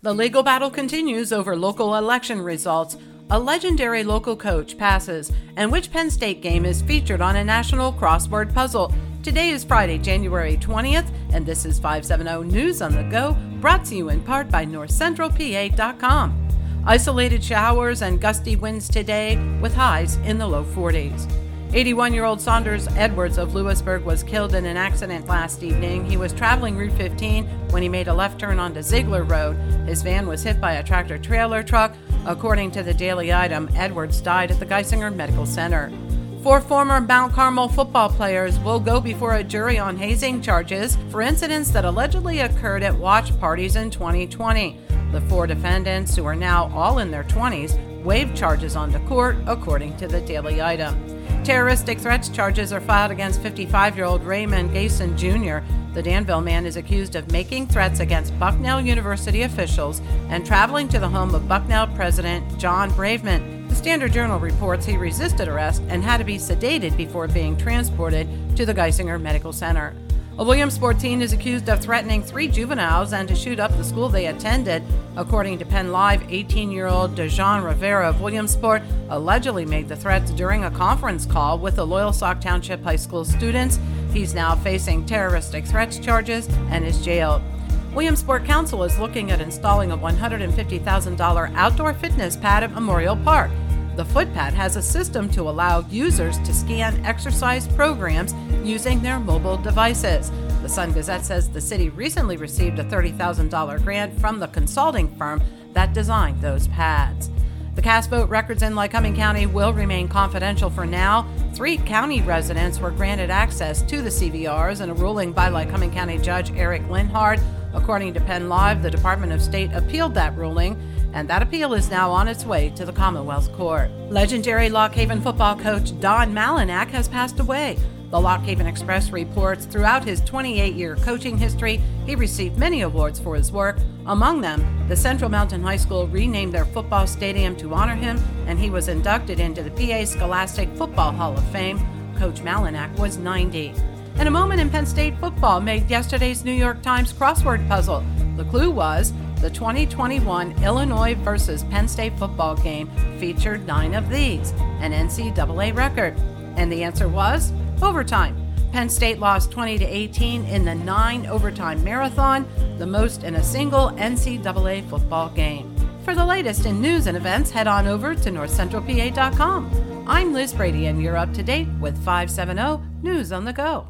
The legal battle continues over local election results. A legendary local coach passes, and which Penn State game is featured on a national crossword puzzle. Today is Friday, January 20th, and this is 570 News on the Go, brought to you in part by NorthCentralPA.com. Isolated showers and gusty winds today, with highs in the low 40s. 81 year old Saunders Edwards of Lewisburg was killed in an accident last evening. He was traveling Route 15 when he made a left turn onto Ziegler Road. His van was hit by a tractor trailer truck. According to the Daily Item, Edwards died at the Geisinger Medical Center. Four former Mount Carmel football players will go before a jury on hazing charges for incidents that allegedly occurred at watch parties in 2020. The four defendants, who are now all in their 20s, waived charges onto court, according to the Daily Item. Terroristic threats charges are filed against 55 year old Raymond Gayson Jr. The Danville man is accused of making threats against Bucknell University officials and traveling to the home of Bucknell President John Bravman. The Standard Journal reports he resisted arrest and had to be sedated before being transported to the Geisinger Medical Center. A Williamsport teen is accused of threatening three juveniles and to shoot up the school they attended. According to Penn Live, 18 year old Dejan Rivera of Williamsport allegedly made the threats during a conference call with the Loyalsock Township High School students. He's now facing terroristic threats charges and is jailed. Williamsport Council is looking at installing a $150,000 outdoor fitness pad at Memorial Park. The footpad has a system to allow users to scan exercise programs using their mobile devices. The Sun Gazette says the city recently received a $30,000 grant from the consulting firm that designed those pads. The cast vote records in Lycoming County will remain confidential for now. Three county residents were granted access to the CVRs in a ruling by Lycoming County Judge Eric Linhardt. According to Penn Live, the Department of State appealed that ruling and that appeal is now on its way to the Commonwealth Court. Legendary Lock Haven football coach Don Malinak has passed away. The Lock Haven Express reports throughout his 28 year coaching history, he received many awards for his work. Among them, the Central Mountain High School renamed their football stadium to honor him, and he was inducted into the PA Scholastic Football Hall of Fame. Coach Malinak was 90. And a moment in Penn State football made yesterday's New York Times crossword puzzle. The clue was the 2021 Illinois versus Penn State football game featured nine of these, an NCAA record. And the answer was overtime. Penn State lost 20 to 18 in the nine overtime marathon, the most in a single NCAA football game. For the latest in news and events, head on over to northcentralpa.com. I'm Liz Brady, and you're up to date with 570 News on the Go.